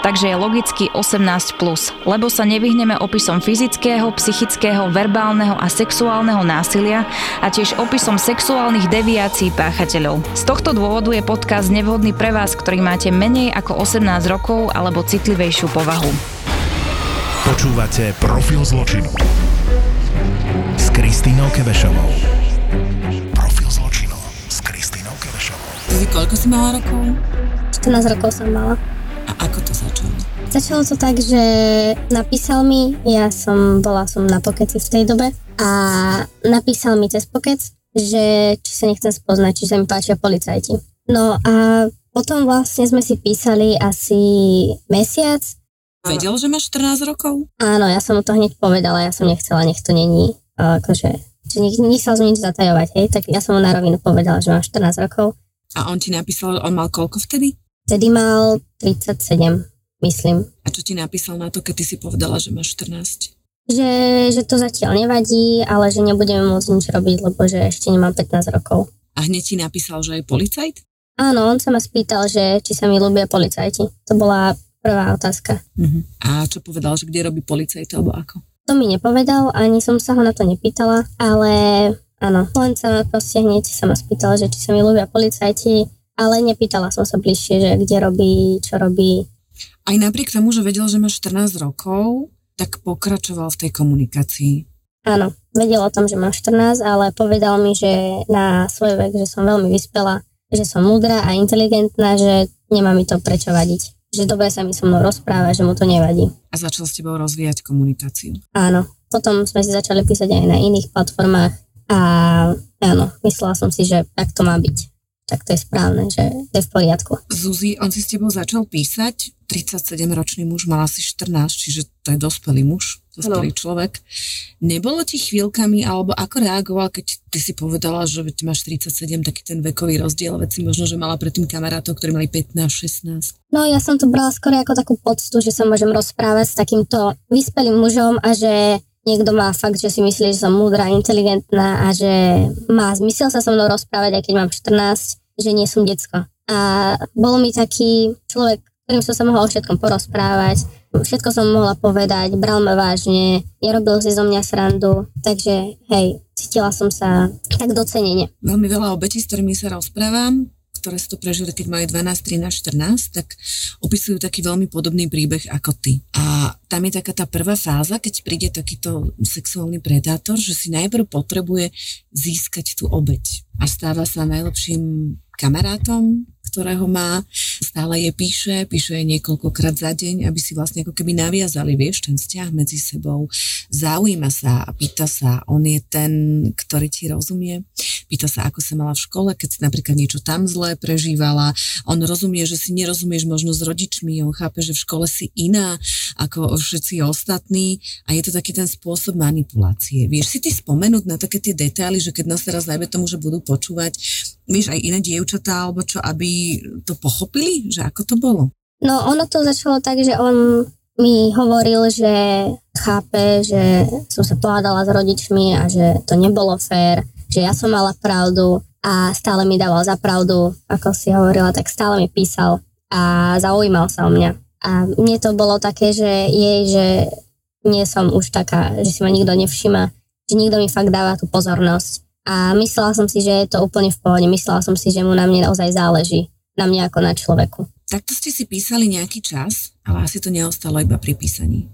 takže je logicky 18+, lebo sa nevyhneme opisom fyzického, psychického, verbálneho a sexuálneho násilia a tiež opisom sexuálnych deviácií páchateľov. Z tohto dôvodu je podcast nevhodný pre vás, ktorý máte menej ako 18 rokov alebo citlivejšiu povahu. Počúvate Profil zločinu s Kristínou Kebešovou. Profil zločinu s Kristínou Kebešovou. Koľko si mala rokov? 14 rokov som mala. A ako to začalo? Začalo to tak, že napísal mi, ja som, bola som na pokeci v tej dobe a napísal mi cez pokec, že či sa nechcem spoznať, či sa mi páčia policajti. No a potom vlastne sme si písali asi mesiac. Vedel, že máš 14 rokov? Áno, ja som mu to hneď povedala, ja som nechcela, nech to není, akože, že nech, nechcel som nič zatajovať, hej, tak ja som mu na rovinu povedala, že mám 14 rokov. A on ti napísal, on mal koľko vtedy? Vtedy mal 37, myslím. A čo ti napísal na to, keď ty si povedala, že máš 14? Že, že to zatiaľ nevadí, ale že nebudeme môcť nič robiť, lebo že ešte nemám 15 rokov. A hneď ti napísal, že je policajt? Áno, on sa ma spýtal, že či sa mi ľúbia policajti. To bola prvá otázka. Uh-huh. A čo povedal, že kde robí policajt, alebo ako? To mi nepovedal, ani som sa ho na to nepýtala, ale áno, len sa proste hneď sa ma spýtal, že či sa mi ľúbia policajti ale nepýtala som sa bližšie, že kde robí, čo robí. Aj napriek tomu, že vedel, že máš 14 rokov, tak pokračoval v tej komunikácii. Áno, vedel o tom, že mám 14, ale povedal mi, že na svoj vek, že som veľmi vyspela, že som múdra a inteligentná, že nemá mi to prečo vadiť. Že dobre sa mi so mnou rozpráva, že mu to nevadí. A začal s tebou rozvíjať komunikáciu. Áno, potom sme si začali písať aj na iných platformách a áno, myslela som si, že tak to má byť tak to je správne, že to je v poriadku. Zuzi, on si s tebou začal písať, 37-ročný muž, mala si 14, čiže to je dospelý muž, dospelý no. človek. Nebolo ti chvíľkami, alebo ako reagoval, keď ty si povedala, že ty máš 37, taký ten vekový rozdiel, veď si možno, že mala predtým kamarátov, ktorí mali 15-16. No ja som to brala skôr ako takú poctu, že sa môžem rozprávať s takýmto vyspelým mužom a že niekto má fakt, že si myslí, že som múdra, inteligentná a že má zmysel sa so mnou rozprávať, aj keď mám 14 že nie som decko. A bol mi taký človek, ktorým som sa mohla o všetkom porozprávať, všetko som mohla povedať, bral ma vážne, nerobil si zo mňa srandu, takže hej, cítila som sa tak docenene. Veľmi veľa obetí, s ktorými sa rozprávam, ktoré si to prežili, keď majú 12, 13, 14, tak opisujú taký veľmi podobný príbeh ako ty. A tam je taká tá prvá fáza, keď príde takýto sexuálny predátor, že si najprv potrebuje získať tú obeď. A stáva sa najlepším kamarátom, ktorého má, stále je píše, píše je niekoľkokrát za deň, aby si vlastne ako keby naviazali, vieš, ten vzťah medzi sebou, zaujíma sa a pýta sa, on je ten, ktorý ti rozumie, pýta sa, ako sa mala v škole, keď si napríklad niečo tam zlé prežívala, on rozumie, že si nerozumieš možno s rodičmi, on chápe, že v škole si iná ako všetci ostatní a je to taký ten spôsob manipulácie. Vieš si ty spomenúť na také tie detaily, že keď nás teraz najmä tomu, že budú počúvať, vieš, aj iné dievčatá alebo čo, aby to pochopili, že ako to bolo? No ono to začalo tak, že on mi hovoril, že chápe, že som sa pohádala s rodičmi a že to nebolo fér, že ja som mala pravdu a stále mi dával za pravdu, ako si hovorila, tak stále mi písal a zaujímal sa o mňa. A mne to bolo také, že jej, že nie som už taká, že si ma nikto nevšíma, že nikto mi fakt dáva tú pozornosť. A myslela som si, že je to úplne v pohode. Myslela som si, že mu na mne naozaj záleží. Na mne ako na človeku. Takto ste si písali nejaký čas, ale asi to neostalo iba pri písaní.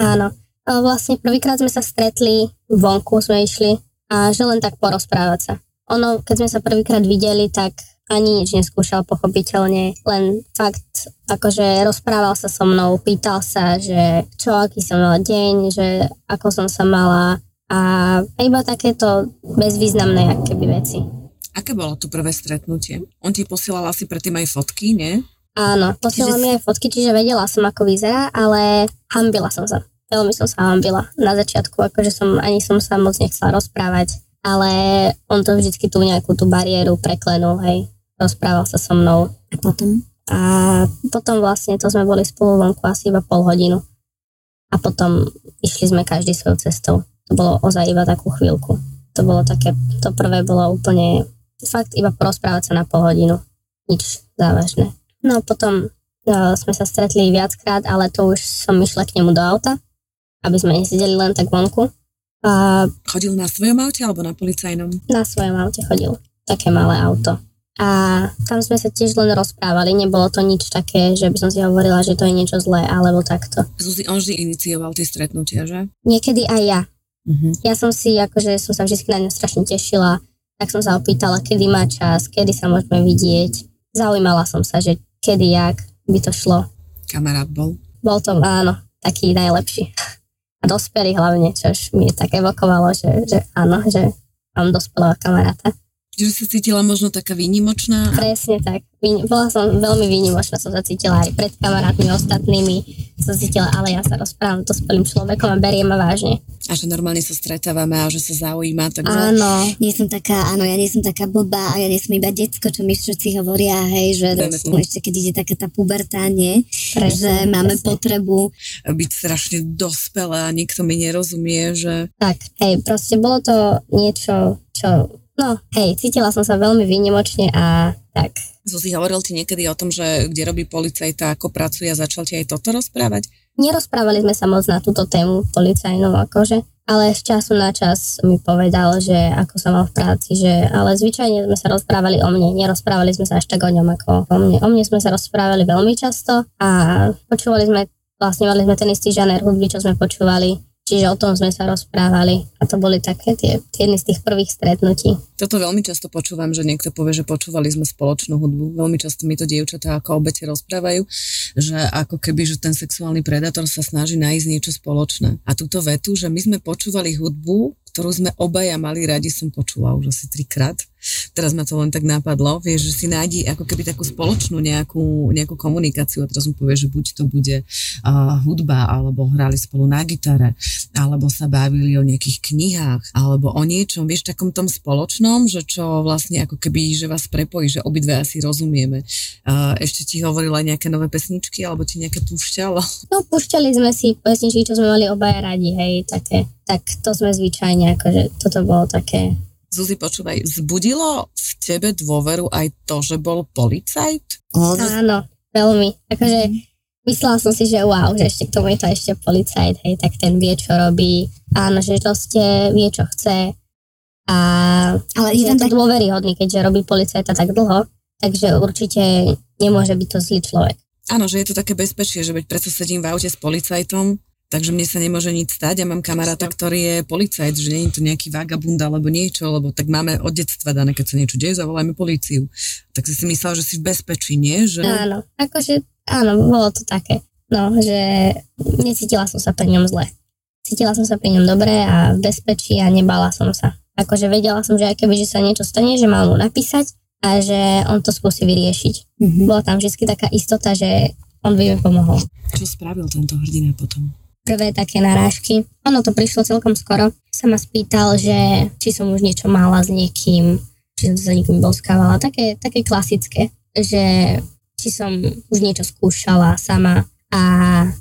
Áno. Vlastne prvýkrát sme sa stretli, vonku sme išli a že len tak porozprávať sa. Ono, keď sme sa prvýkrát videli, tak ani nič neskúšal pochopiteľne, len fakt akože rozprával sa so mnou, pýtal sa, že čo, aký som mala deň, že ako som sa mala a iba takéto bezvýznamné keby veci. Aké bolo to prvé stretnutie? On ti posielal asi predtým aj fotky, nie? Áno, posielala Čiže mi aj fotky, čiže vedela som, ako vyzerá, ale hambila som sa. Veľmi som sa hambila. Na začiatku, akože som, ani som sa moc nechcela rozprávať, ale on to vždycky tú nejakú tú bariéru preklenul, hej. Rozprával sa so mnou. A potom? A potom vlastne to sme boli spolu vonku asi iba pol hodinu. A potom išli sme každý svojou cestou. To bolo ozaj iba takú chvíľku. To bolo také, to prvé bolo úplne fakt iba porozprávať sa na pol hodinu. Nič závažné. No potom uh, sme sa stretli viackrát, ale to už som išla k nemu do auta, aby sme nesedeli len tak vonku. A Chodil na svojom aute alebo na policajnom? na svojom aute chodil. Také malé auto. A tam sme sa tiež len rozprávali, nebolo to nič také, že by som si hovorila, že to je niečo zlé, alebo takto. Zuzi, on vždy inicioval tie stretnutia, že? Niekedy aj ja. Mhm. Ja som si, akože som sa vždy na ňa strašne tešila, tak som sa opýtala, kedy má čas, kedy sa môžeme vidieť. Zaujímala som sa, že kedy, jak by to šlo. Kamarát bol. Bol to, áno, taký najlepší. A dospelý hlavne, čož mi tak evokovalo, že, že áno, že mám dospelého kamaráta. Že sa cítila možno taká výnimočná. Presne tak. Bola som veľmi výnimočná, som sa cítila aj pred kamarátmi ostatnými. Som cítila, ale ja sa rozprávam s dospelým človekom a beriem ma vážne. A že normálne sa stretávame a že sa zaujíma. Takže... Áno, Nie som taká, áno, ja nie som taká blbá a ja nie som iba decko, čo mi všetci hovoria, hej, že Dajme tomu. ešte keď ide taká tá puberta, nie? že presne, máme presne. potrebu byť strašne dospelá a nikto mi nerozumie, že Tak, hej, proste bolo to niečo, čo, no, hej, cítila som sa veľmi výnimočne a tak. Zuzi hovoril ti niekedy o tom, že kde robí policajta, ako pracuje a začal ti aj toto rozprávať? Nerozprávali sme sa moc na túto tému policajnú, akože, ale z času na čas mi povedal, že ako som mal v práci, že ale zvyčajne sme sa rozprávali o mne, nerozprávali sme sa až tak o ňom ako o mne. O mne sme sa rozprávali veľmi často a počúvali sme, vlastne mali sme ten istý žáner hudby, čo sme počúvali, čiže o tom sme sa rozprávali a to boli také tie, tie jedny z tých prvých stretnutí. Toto veľmi často počúvam, že niekto povie, že počúvali sme spoločnú hudbu. Veľmi často mi to dievčatá ako obete rozprávajú, že ako keby, že ten sexuálny predátor sa snaží nájsť niečo spoločné. A túto vetu, že my sme počúvali hudbu, ktorú sme obaja mali radi, som počula už asi trikrát. Teraz ma to len tak napadlo, vieš, že si nájdi ako keby takú spoločnú nejakú, nejakú komunikáciu a teraz mu povie, že buď to bude uh, hudba, alebo hrali spolu na gitare, alebo sa bavili o nejakých knihách, alebo o niečom, vieš, takom tom spoločnom, že čo vlastne ako keby, že vás prepojí, že obidve asi rozumieme. Uh, ešte ti hovorila nejaké nové pesničky, alebo ti nejaké púšťalo? No, púšťali sme si pesničky, čo sme mali obaja radi, hej, také. Tak to sme zvyčajne, akože toto bolo také. Zuzi, počúvaj, vzbudilo v tebe dôveru aj to, že bol policajt? o, Áno, veľmi. Akože myslela som si, že wow, že ešte k tomu je to ešte policajt, hej, tak ten vie, čo robí. Áno, že proste vie, čo chce. A ale je to tak, dôveryhodný, keďže robí policajta tak dlho, takže určite nemôže byť to zlý človek. Áno, že je to také bezpečie, že veď predsa sedím v aute s policajtom, takže mne sa nemôže nič stať a mám kamaráta, ktorý je policajt, že nie je to nejaký vagabund alebo niečo, lebo tak máme od detstva dané, keď sa niečo deje, zavolajme políciu. Tak si si myslel, že si v bezpečí, nie? Že... Áno, akože áno, bolo to také. No, že necítila som sa pri ňom zle. Cítila som sa pri ňom dobre a v bezpečí a nebala som sa. Akože vedela som, že aj keby, že sa niečo stane, že mám mu napísať a že on to skúsi vyriešiť. Mhm. Bola tam vždy taká istota, že on by mi pomohol. Čo spravil tento hrdina potom? Prvé také narážky, ono to prišlo celkom skoro, sa ma spýtal, že či som už niečo mala s niekým, či som sa niekým boskávala, také, také klasické, že či som už niečo skúšala sama. A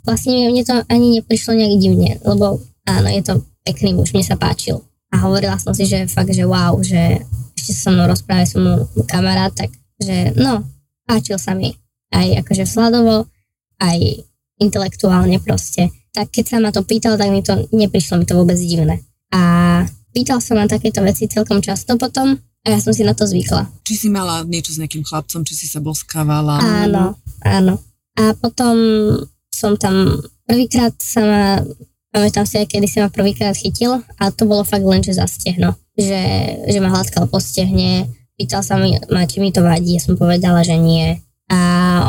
vlastne mne to ani neprišlo nejak divne, lebo áno, je to pekný muž, mne sa páčil. A hovorila som si, že fakt, že wow, že ešte sa so mnou rozpráva som mnou kamarát, tak že no, páčil sa mi. Aj akože vzhľadovo, aj intelektuálne proste. Tak keď sa ma to pýtal, tak mi to neprišlo mi to vôbec divné. A pýtal sa ma takéto veci celkom často potom a ja som si na to zvykla. Či si mala niečo s nejakým chlapcom, či si sa boskávala? Áno, áno. A potom som tam prvýkrát sa ma, pamätám si aj kedy sa ma prvýkrát chytil a to bolo fakt len, že za stehno. Že, že ma hladkal po stehne, pýtal sa mi, ma, či mi to vadí, ja som povedala, že nie. A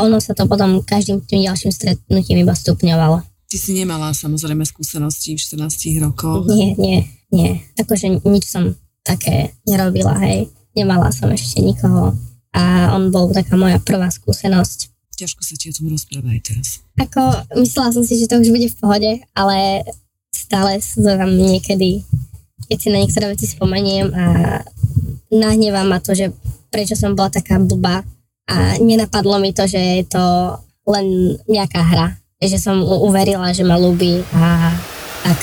ono sa to potom každým tým ďalším stretnutím iba stupňovalo. Ty si nemala samozrejme skúsenosti v 14 rokoch. Nie, nie, nie. Akože nič som také nerobila, hej. Nemala som ešte nikoho. A on bol taká moja prvá skúsenosť. ťažko sa ti o tom rozpráva aj teraz. Ako, myslela som si, že to už bude v pohode, ale stále sa tam niekedy, keď si na niektoré veci spomeniem a nahnevá ma to, že prečo som bola taká blbá a nenapadlo mi to, že je to len nejaká hra. Že som uverila, že ma ľúbi a tak.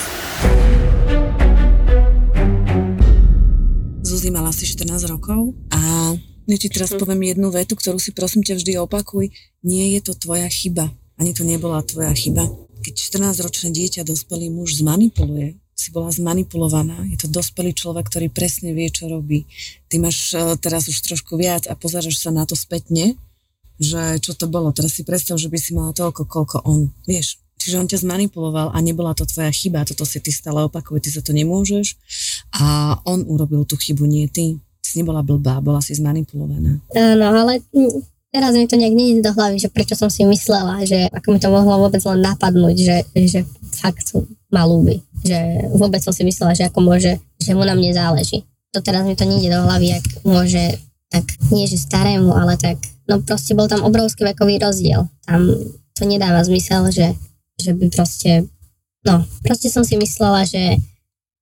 Zuzi mala asi 14 rokov a ja ti teraz poviem jednu vetu, ktorú si prosím ťa vždy opakuj. Nie je to tvoja chyba. Ani to nebola tvoja chyba. Keď 14-ročné dieťa, dospelý muž zmanipuluje, si bola zmanipulovaná. Je to dospelý človek, ktorý presne vie, čo robí. Ty máš eh, teraz už trošku viac a pozeráš sa na to spätne, že čo to bolo. Teraz si predstav, že by si mala toľko, koľko on. Vieš, Čiže on ťa zmanipuloval a nebola to tvoja chyba. Toto si ty stále opakuje, ty za to nemôžeš. A on urobil tú chybu, nie ty. Si nebola blbá, bola si zmanipulovaná. Áno, ale teraz mi to nejak nejde do hlavy, že prečo som si myslela, že ako mi to mohlo vôbec len napadnúť, že, že fakt ma ľúbi. Že vôbec som si myslela, že ako môže, že mu na mne záleží. To teraz mi to nejde do hlavy, ak môže tak nie že starému, ale tak, no proste bol tam obrovský vekový rozdiel. Tam to nedáva zmysel, že, že by proste, no, proste som si myslela, že,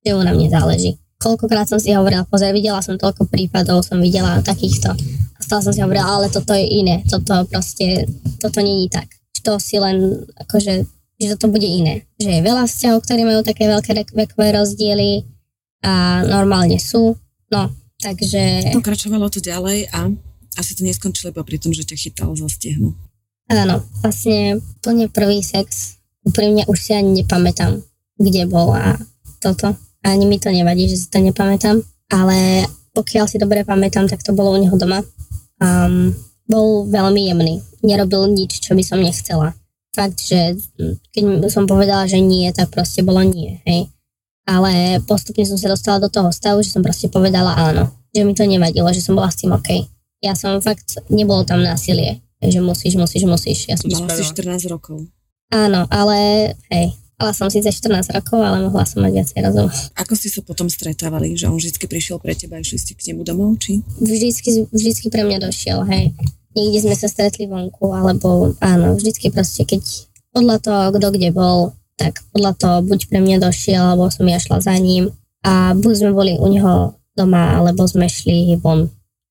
že mu na mne záleží. Koľkokrát som si hovorila, pozor, videla som toľko prípadov, som videla takýchto a stále som si hovorila, ale toto je iné, toto proste, toto není tak. To si len, akože, že toto bude iné. Že je veľa vzťahov, ktorí majú také veľké vek- vekové rozdiely a normálne sú. No, takže... Pokračovalo to ďalej a asi to neskončilo iba pri tom, že ťa chytal za stiehnu. Áno, vlastne plne prvý sex, úprimne už si ani nepamätám, kde bol a toto. Ani mi to nevadí, že si to nepamätám, ale pokiaľ si dobre pamätám, tak to bolo u neho doma. Um, bol veľmi jemný, nerobil nič, čo by som nechcela. Fakt, že keď som povedala, že nie, tak proste bolo nie, hej. Ale postupne som sa dostala do toho stavu, že som proste povedala áno. Že mi to nevadilo, že som bola s tým OK. Ja som fakt, nebolo tam násilie. že musíš, musíš, musíš. Ja som Mala si spravila. 14 rokov. Áno, ale hej, mala som síce 14 rokov, ale mohla som mať viacej rozumu. Ako ste sa potom stretávali? Že on vždy prišiel pre teba išli ste k nemu domov, či? Vždycky, vždycky pre mňa došiel, hej. Niekde sme sa stretli vonku, alebo áno, vždycky proste, keď podľa toho, kto kde bol, tak podľa toho buď pre mňa došiel, alebo som ja šla za ním a buď sme boli u neho doma, alebo sme šli von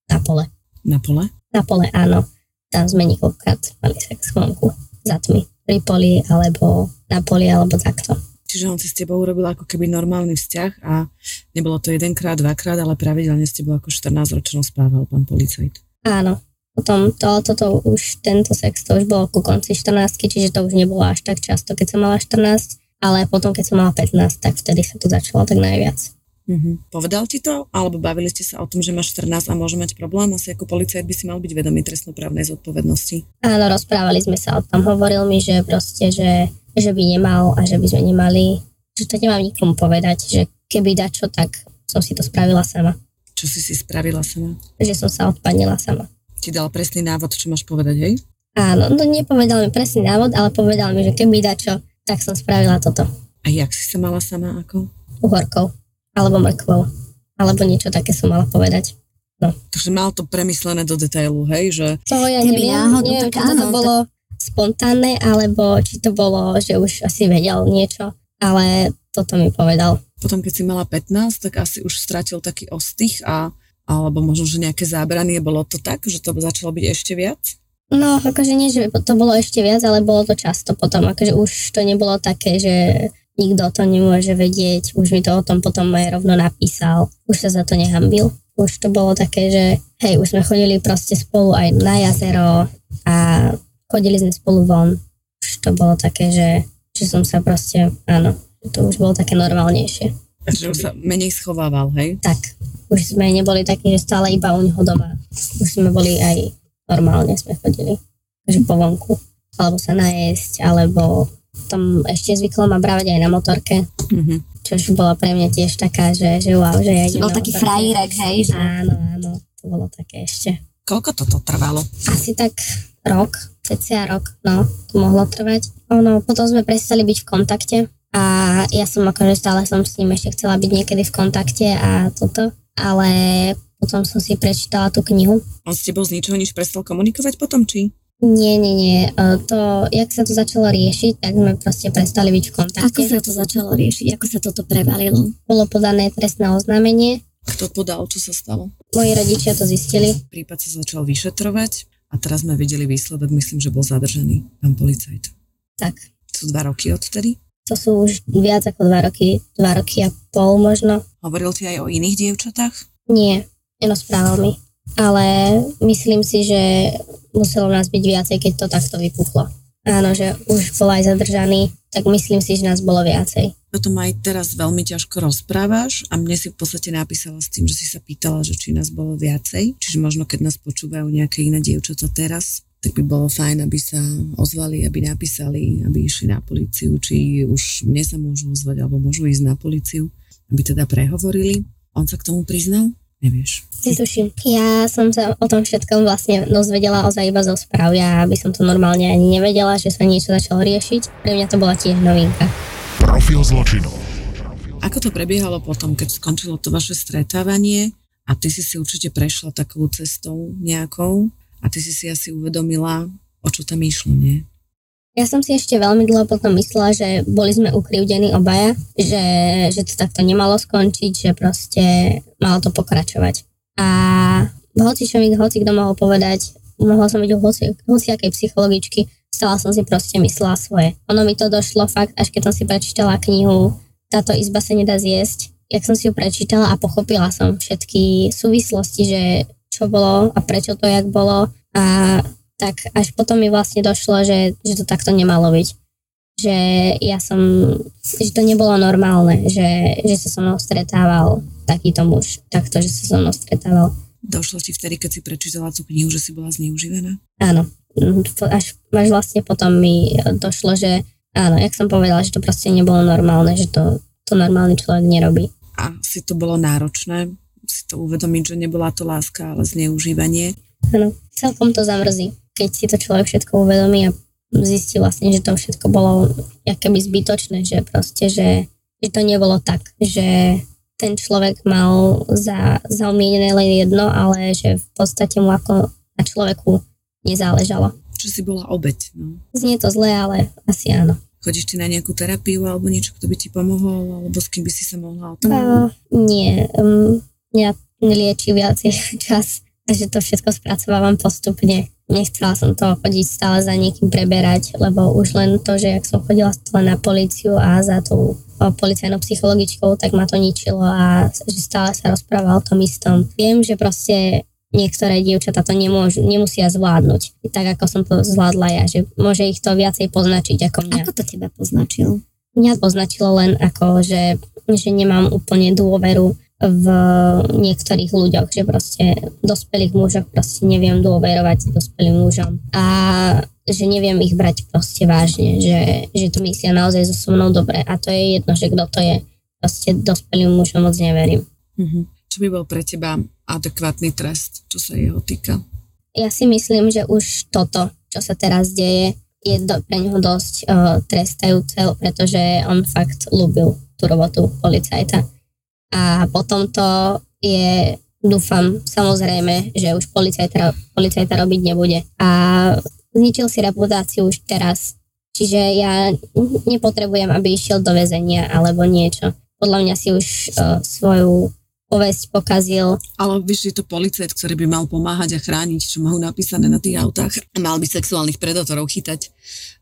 na pole. Na pole? Na pole, áno. Tam sme niekoľkokrát mali sex vonku, za tmy, pri poli, alebo na poli, alebo takto. Čiže on si s tebou urobil ako keby normálny vzťah a nebolo to jedenkrát, dvakrát, ale pravidelne s tebou ako 14 ročnou spával pán policajt. Áno. Potom to, toto už, tento sex, to už bolo ku konci 14, čiže to už nebolo až tak často, keď som mala 14, ale potom, keď som mala 15, tak vtedy sa to začalo tak najviac. Mhm. Povedal ti to? Alebo bavili ste sa o tom, že máš 14 a môže mať problém? Asi ako policajt by si mal byť vedomý trestnoprávnej zodpovednosti. Áno, rozprávali sme sa o tom. Hovoril mi, že proste, že, že by nemal a že by sme nemali, že to nemám nikomu povedať, že keby dačo, tak som si to spravila sama. Čo si si spravila sama? Že som sa odpadnila sama. Ti dal presný návod, čo máš povedať, hej? Áno, no nepovedal mi presný návod, ale povedal mi, že keby dačo, tak som spravila toto. A jak si sa mala sama ako? Uhorkou. Alebo mrkvou. Alebo niečo také som mala povedať. Takže mal to premyslené do detailu, hej? Že To ja Keby neviem, náhodou, neviem, tak či to áno, bolo spontánne, alebo či to bolo, že už asi vedel niečo, ale toto mi povedal. potom, keď si mala 15, tak asi už stratil taký ostých a alebo možno, že nejaké zábranie, bolo to tak, že to začalo byť ešte viac? No, akože nie, že to bolo ešte viac, ale bolo to často potom, akože už to nebolo také, že nikto to nemôže vedieť, už mi to o tom potom aj rovno napísal, už sa za to nehambil. Už to bolo také, že hej, už sme chodili proste spolu aj na jazero a chodili sme spolu von. Už to bolo také, že, že som sa proste, áno, to už bolo také normálnejšie. Že už sa menej schovával, hej? Tak, už sme neboli takí, že stále iba u neho doma. Už sme boli aj normálne sme chodili, že po vonku. Alebo sa najesť, alebo tam ešte zvyklo ma brávať aj na motorke, Mhm. čo bola pre mňa tiež taká, že, že wow, že ja idem bol na taký motorke. frajírek, hej, že Áno, áno, to bolo také ešte. Koľko toto trvalo? Asi tak rok, cca rok, no, to mohlo trvať. Ono, potom sme prestali byť v kontakte a ja som akože stále som s ním ešte chcela byť niekedy v kontakte a toto, ale potom som si prečítala tú knihu. On s tebou z ničoho nič prestal komunikovať potom, či? Nie, nie, nie. E, To, jak sa to začalo riešiť, tak sme proste prestali byť v kontakte. Ako sa to začalo riešiť? Ako sa toto prevalilo? Bolo podané trestné oznámenie. Kto podal, čo sa stalo? Moji rodičia to zistili. Prípad sa začal vyšetrovať a teraz sme videli výsledok, myslím, že bol zadržaný pán policajt. Tak. Sú dva roky odtedy? To sú už viac ako dva roky, dva roky a pol možno. Hovoril ti aj o iných dievčatách? Nie, nerozprával mi. Ale myslím si, že muselo nás byť viacej, keď to takto vypuchlo. Áno, že už bol aj zadržaný, tak myslím si, že nás bolo viacej. O tom aj teraz veľmi ťažko rozprávaš a mne si v podstate napísala s tým, že si sa pýtala, že či nás bolo viacej. Čiže možno keď nás počúvajú nejaké iné dievčatá teraz, tak by bolo fajn, aby sa ozvali, aby napísali, aby išli na policiu, či už mne sa môžu ozvať, alebo môžu ísť na policiu, aby teda prehovorili. On sa k tomu priznal? Nevieš. Netuším. Ja som sa o tom všetkom vlastne dozvedela ozaj iba zo správ. Ja by som to normálne ani nevedela, že sa niečo začalo riešiť. Pre mňa to bola tiež novinka. Profil zločinu. Ako to prebiehalo potom, keď skončilo to vaše stretávanie a ty si si určite prešla takou cestou nejakou a ty si si asi uvedomila, o čo tam išlo, nie? Ja som si ešte veľmi dlho potom myslela, že boli sme ukrivdení obaja, že, že to takto nemalo skončiť, že proste malo to pokračovať. A hoci čo mi hoci kto mohol povedať, mohla som byť u hoci, hociakej psychologičky, stále som si proste myslela svoje. Ono mi to došlo fakt, až keď som si prečítala knihu Táto izba sa nedá zjesť, jak som si ju prečítala a pochopila som všetky súvislosti, že čo bolo a prečo to jak bolo a tak až potom mi vlastne došlo, že, že to takto nemalo byť. Že ja som, že to nebolo normálne, že, že sa so mnou stretával takýto muž, takto, že sa so mnou stretával. Došlo ti vtedy, keď si prečítala tú knihu, že si bola zneužívaná? Áno, až, až vlastne potom mi došlo, že áno, jak som povedala, že to proste nebolo normálne, že to, to normálny človek nerobí. A si to bolo náročné, si to uvedomiť, že nebola to láska, ale zneužívanie. Áno, celkom to zamrzí keď si to človek všetko uvedomí a zistí vlastne, že to všetko bolo keby zbytočné, že proste, že, že to nebolo tak, že ten človek mal za, zaumienené len jedno, ale že v podstate mu ako na človeku nezáležalo. Čo si bola obeď, no. Znie to zle, ale asi áno. Chodíš ty na nejakú terapiu alebo niečo, kto by ti pomohol, alebo s kým by si sa mohla o tom? Uh, nie, um, mňa nelieči viacej čas, takže to všetko spracovávam postupne nechcela som to chodiť stále za niekým preberať, lebo už len to, že ak som chodila stále na policiu a za tou policajnou psychologičkou, tak ma to ničilo a že stále sa rozpráva o tom istom. Viem, že proste niektoré dievčatá to nemôžu, nemusia zvládnuť. Tak ako som to zvládla ja, že môže ich to viacej poznačiť ako mňa. Ako to teba poznačil? Mňa poznačilo len ako, že, že nemám úplne dôveru v niektorých ľuďoch, že proste dospelých mužoch proste neviem dôverovať dospelým mužom a že neviem ich brať proste vážne, že, že to myslia naozaj so mnou dobre a to je jedno, že kto to je. Proste dospelým mužom moc neverím. Mm-hmm. Čo by bol pre teba adekvátny trest, čo sa jeho týka? Ja si myslím, že už toto, čo sa teraz deje, je do, pre neho dosť uh, trestajúce, pretože on fakt ľúbil tú robotu policajta a potom to je, dúfam, samozrejme, že už policajta, policajta robiť nebude. A zničil si reputáciu už teraz. Čiže ja nepotrebujem, aby išiel do väzenia alebo niečo. Podľa mňa si už uh, svoju povesť pokazil. Ale vieš, je to policajt, ktorý by mal pomáhať a chrániť, čo majú napísané na tých autách. Mal by sexuálnych predátorov chytať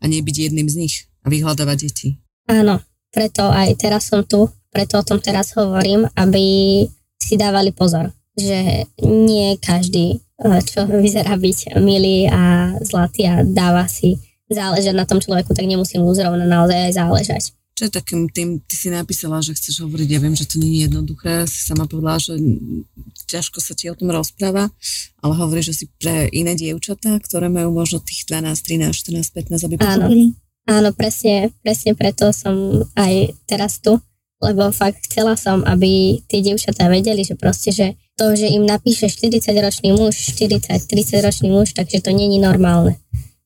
a nebyť jedným z nich a vyhľadávať deti. Áno, preto aj teraz som tu preto o tom teraz hovorím, aby si dávali pozor, že nie každý, eh, čo vyzerá byť milý a zlatý a dáva si záležať na tom človeku, tak nemusí mu zrovna naozaj aj záležať. Čo je takým tým, ty si napísala, že chceš hovoriť, ja viem, že to nie je jednoduché, si sama povedala, že ťažko sa ti o tom rozpráva, ale hovoríš, že si pre iné dievčatá, ktoré majú možno tých 12, 13, 14, 15, aby pochopili? Áno, áno presne, presne preto som aj teraz tu, lebo fakt chcela som, aby tie dievčatá vedeli, že proste, že to, že im napíše 40-ročný muž, 40-30 ročný muž, takže to není normálne.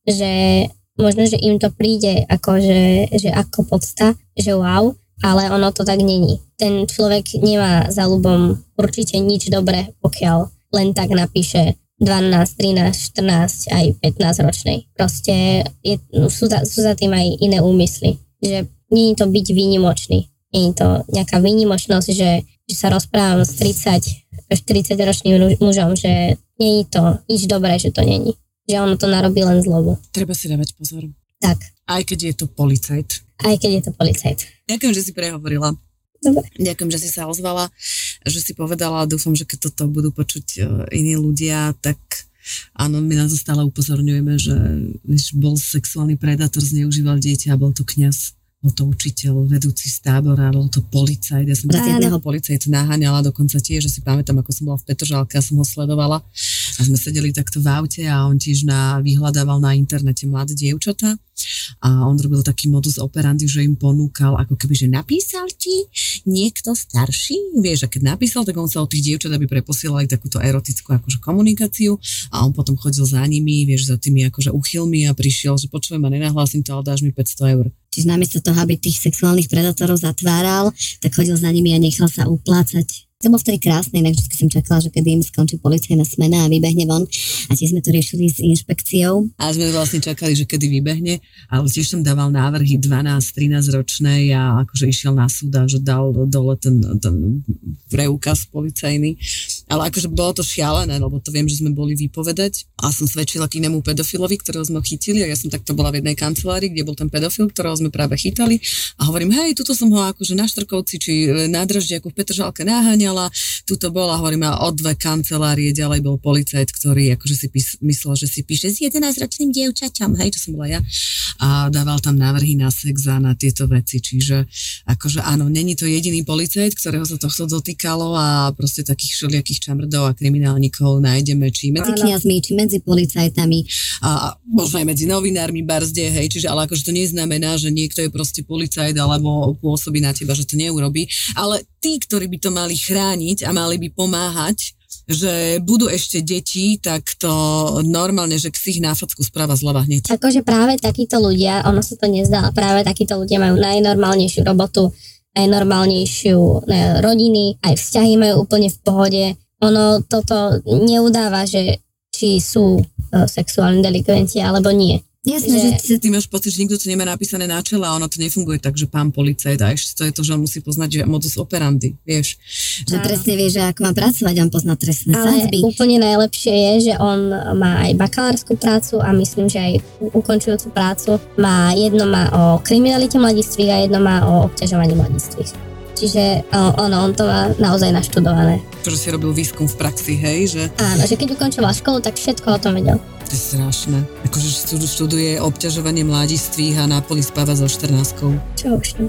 Že možno, že im to príde ako, že, že ako podsta, že wow, ale ono to tak není. Ten človek nemá za ľubom určite nič dobré, pokiaľ len tak napíše 12, 13, 14, aj 15 ročnej. Proste je, sú, za, sú za tým aj iné úmysly. Že nie je to byť výnimočný. Nie je to nejaká výnimočnosť, že, že sa rozprávam s 30, 40 ročným mužom, že nie je to nič dobré, že to není. Že ono to narobí len zlobu. Treba si dávať pozor. Tak, Aj keď je to policajt. aj keď je to policajt. Ďakujem, že si prehovorila. Dobre. Ďakujem, že si sa ozvala, že si povedala a dúfam, že keď toto budú počuť e, iní ľudia, tak áno, my na to stále upozorňujeme, že bol sexuálny predátor, zneužíval dieťa a bol to kňaz, bol to učiteľ, vedúci z tábora, bol to policajt. Ja som Áno. jedného policajta naháňala dokonca tiež, že si pamätám, ako som bola v Petržalke a som ho sledovala a sme sedeli takto v aute a on tiež na, vyhľadával na internete mladé dievčatá a on robil taký modus operandi, že im ponúkal, ako keby, že napísal ti niekto starší, vieš, a keď napísal, tak on sa od tých dievčat, aby preposielali takúto erotickú akože komunikáciu a on potom chodil za nimi, vieš, za tými akože uchylmi a prišiel, že počujem a nenahlásim to, ale dáš mi 500 eur. Čiže namiesto toho, aby tých sexuálnych predátorov zatváral, tak chodil za nimi a nechal sa uplácať. To bolo vtedy krásne, inak vždy som čakala, že kedy im skončí policajná smena a vybehne von. A tiež sme to riešili s inšpekciou. A sme vlastne čakali, že kedy vybehne, ale tiež som dával návrhy 12-13 ročnej a akože išiel na súd a že dal dole ten, ten preukaz policajný. Ale akože bolo to šialené, lebo to viem, že sme boli vypovedať a som svedčila k inému pedofilovi, ktorého sme chytili a ja som takto bola v jednej kancelárii, kde bol ten pedofil, ktorého sme práve chytali a hovorím, hej, tuto som ho akože na Štrkovci či e, na Draždiaku v Petržalke naháňala, tuto bola, hovorím, a o dve kancelárie ďalej bol policajt, ktorý akože si pís, myslel, že si píše s 11-ročným dievčaťom, hej, čo som bola ja a dával tam návrhy na sex a na tieto veci, čiže akože áno, není to jediný policajt, ktorého sa tohto dotýkalo a proste takých všelijakých čamrdov a kriminálnikov nájdeme, či medzi kniazmi, či medzi policajtami. a, možno aj medzi novinármi barzde, hej, čiže ale akože to neznamená, že niekto je proste policajt alebo pôsobí na teba, že to neurobí, ale tí, ktorí by to mali chrániť a mali by pomáhať, že budú ešte deti, tak to normálne, že ksich na facku správa zľava hneď. Akože práve takíto ľudia, ono sa to nezdá, práve takíto ľudia majú najnormálnejšiu robotu, najnormálnejšiu ne, rodiny, aj vzťahy majú úplne v pohode. Ono toto neudáva, že či sú e, sexuálni delikventi alebo nie. Jasné, Že- že, že Ty máš pocit, že nikto to nemá napísané na čele a ono to nefunguje tak, že pán policajt a ešte to je to, že on musí poznať že modus operandi, vieš. že presne vie, že ako má pracovať, on pozná trestné Ale sadzby. úplne najlepšie je, že on má aj bakalárskú prácu a myslím, že aj ukončujúcu prácu. Má jedno má o kriminalite mladistvých a jedno má o obťažovaní mladistvých. Čiže ono, on to má naozaj naštudované. To, že si robil výskum v praxi, hej, že Áno, že keď ukončoval školu, tak všetko o tom vedel. to je strašné. Akože študu- študuje obťažovanie mladistvých a na poli spáva so 14 Čo už no.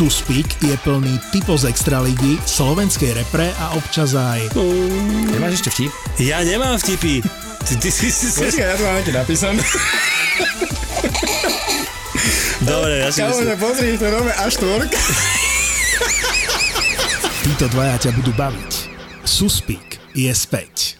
je plný typov z extraligy, slovenskej repre a občas aj Nemáš ešte vtip? Ja nemám vtipy. Ty, ty si si... si... ja to mám ti napísané. Dobre, ja si myslím. pozri, to nové A4. títo dvaja ťa budú baviť. Suspík je späť.